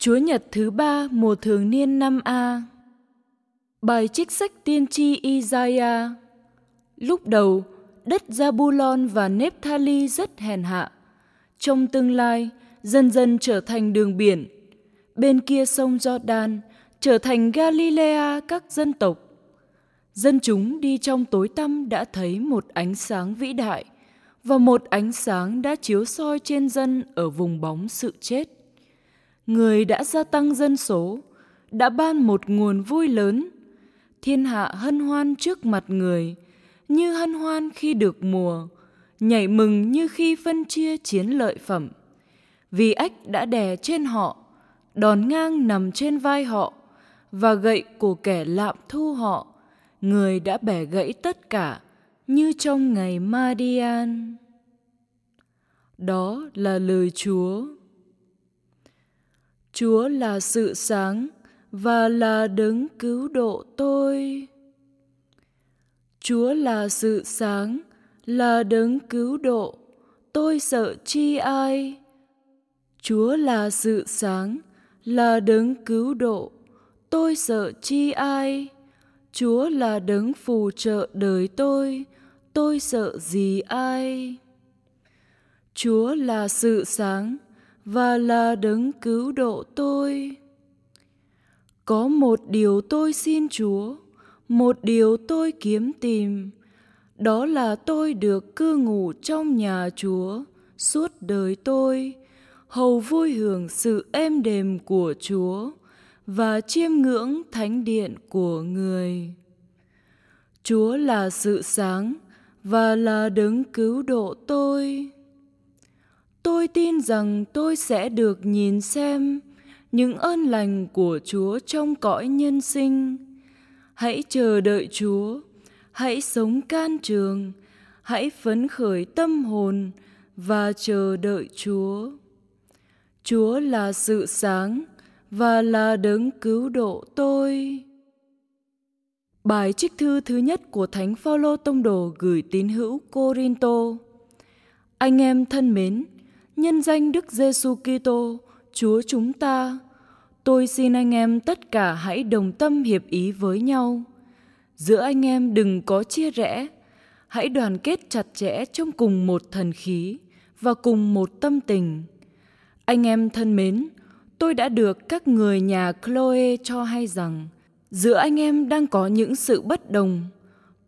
Chúa Nhật thứ ba mùa thường niên năm A Bài trích sách tiên tri Isaiah Lúc đầu, đất Zabulon và Nephtali rất hèn hạ. Trong tương lai, dần dần trở thành đường biển. Bên kia sông Jordan trở thành Galilea các dân tộc. Dân chúng đi trong tối tăm đã thấy một ánh sáng vĩ đại và một ánh sáng đã chiếu soi trên dân ở vùng bóng sự chết. Người đã gia tăng dân số, đã ban một nguồn vui lớn. Thiên hạ hân hoan trước mặt người, như hân hoan khi được mùa, nhảy mừng như khi phân chia chiến lợi phẩm. Vì ách đã đè trên họ, đòn ngang nằm trên vai họ, và gậy của kẻ lạm thu họ, người đã bẻ gãy tất cả như trong ngày Madian. Đó là lời Chúa. Chúa là sự sáng và là đấng cứu độ tôi. Chúa là sự sáng, là đấng cứu độ, tôi sợ chi ai? Chúa là sự sáng, là đấng cứu độ, tôi sợ chi ai? Chúa là đấng phù trợ đời tôi, tôi sợ gì ai? Chúa là sự sáng và là đấng cứu độ tôi. Có một điều tôi xin Chúa, một điều tôi kiếm tìm, đó là tôi được cư ngụ trong nhà Chúa suốt đời tôi, hầu vui hưởng sự êm đềm của Chúa và chiêm ngưỡng thánh điện của người. Chúa là sự sáng và là đấng cứu độ tôi. Tôi tin rằng tôi sẽ được nhìn xem những ơn lành của Chúa trong cõi nhân sinh. Hãy chờ đợi Chúa, hãy sống can trường, hãy phấn khởi tâm hồn và chờ đợi Chúa. Chúa là sự sáng và là đấng cứu độ tôi. Bài trích thư thứ nhất của Thánh Phaolô tông đồ gửi tín hữu Corinto. Anh em thân mến, nhân danh Đức Giêsu Kitô, Chúa chúng ta, tôi xin anh em tất cả hãy đồng tâm hiệp ý với nhau. Giữa anh em đừng có chia rẽ, hãy đoàn kết chặt chẽ trong cùng một thần khí và cùng một tâm tình. Anh em thân mến, tôi đã được các người nhà Chloe cho hay rằng giữa anh em đang có những sự bất đồng.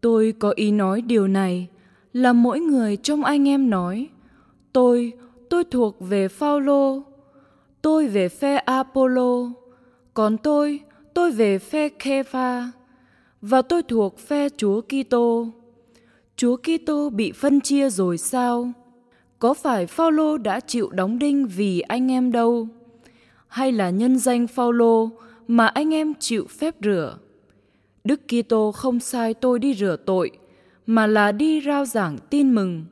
Tôi có ý nói điều này là mỗi người trong anh em nói, tôi, tôi thuộc về Phaolô, tôi về phe Apollo, còn tôi, tôi về phe Kepha và tôi thuộc phe Chúa Kitô. Chúa Kitô bị phân chia rồi sao? Có phải Phaolô đã chịu đóng đinh vì anh em đâu? Hay là nhân danh Phaolô mà anh em chịu phép rửa? Đức Kitô không sai tôi đi rửa tội, mà là đi rao giảng tin mừng,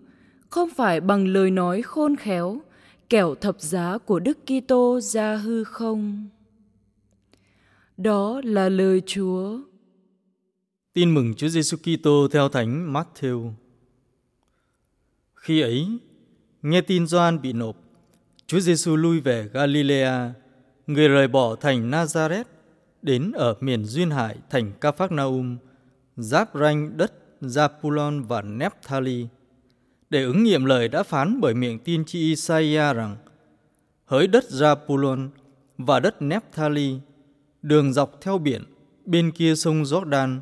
không phải bằng lời nói khôn khéo, kẻo thập giá của Đức Kitô ra hư không. Đó là lời Chúa. Tin mừng Chúa Giêsu Kitô theo Thánh Matthew. Khi ấy, nghe tin Gioan bị nộp, Chúa Giêsu lui về Galilea, người rời bỏ thành Nazareth đến ở miền duyên hải thành Capharnaum, giáp ranh đất Zapulon và Nephtali, để ứng nghiệm lời đã phán bởi miệng tiên tri Isaiah rằng hỡi đất Zapulon và đất Nephtali, đường dọc theo biển bên kia sông Jordan,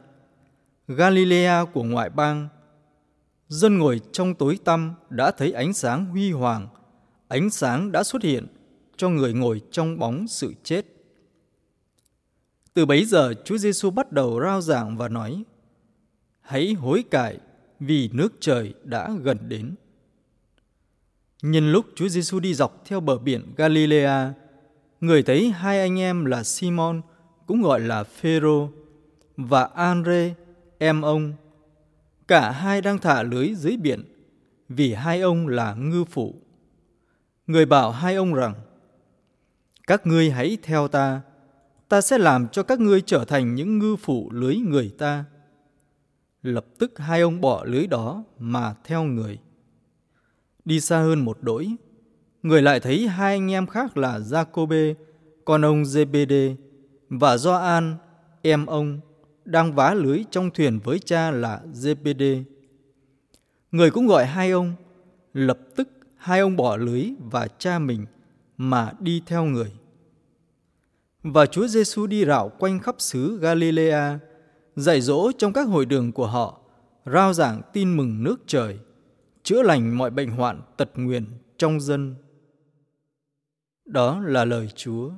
Galilea của ngoại bang, dân ngồi trong tối tăm đã thấy ánh sáng huy hoàng, ánh sáng đã xuất hiện cho người ngồi trong bóng sự chết. Từ bấy giờ Chúa Giêsu bắt đầu rao giảng và nói: Hãy hối cải vì nước trời đã gần đến. Nhân lúc Chúa Giêsu đi dọc theo bờ biển Galilea, người thấy hai anh em là Simon cũng gọi là Phêrô và Andre em ông. Cả hai đang thả lưới dưới biển vì hai ông là ngư phủ. Người bảo hai ông rằng: Các ngươi hãy theo ta, ta sẽ làm cho các ngươi trở thành những ngư phủ lưới người ta. Lập tức hai ông bỏ lưới đó mà theo người. Đi xa hơn một đỗi, người lại thấy hai anh em khác là Jacobe, con ông Zebede và Gioan, em ông, đang vá lưới trong thuyền với cha là Zebede. Người cũng gọi hai ông, lập tức hai ông bỏ lưới và cha mình mà đi theo người. Và Chúa Giêsu đi rảo quanh khắp xứ Galilea, dạy dỗ trong các hội đường của họ, rao giảng tin mừng nước trời, chữa lành mọi bệnh hoạn tật nguyền trong dân. Đó là lời Chúa.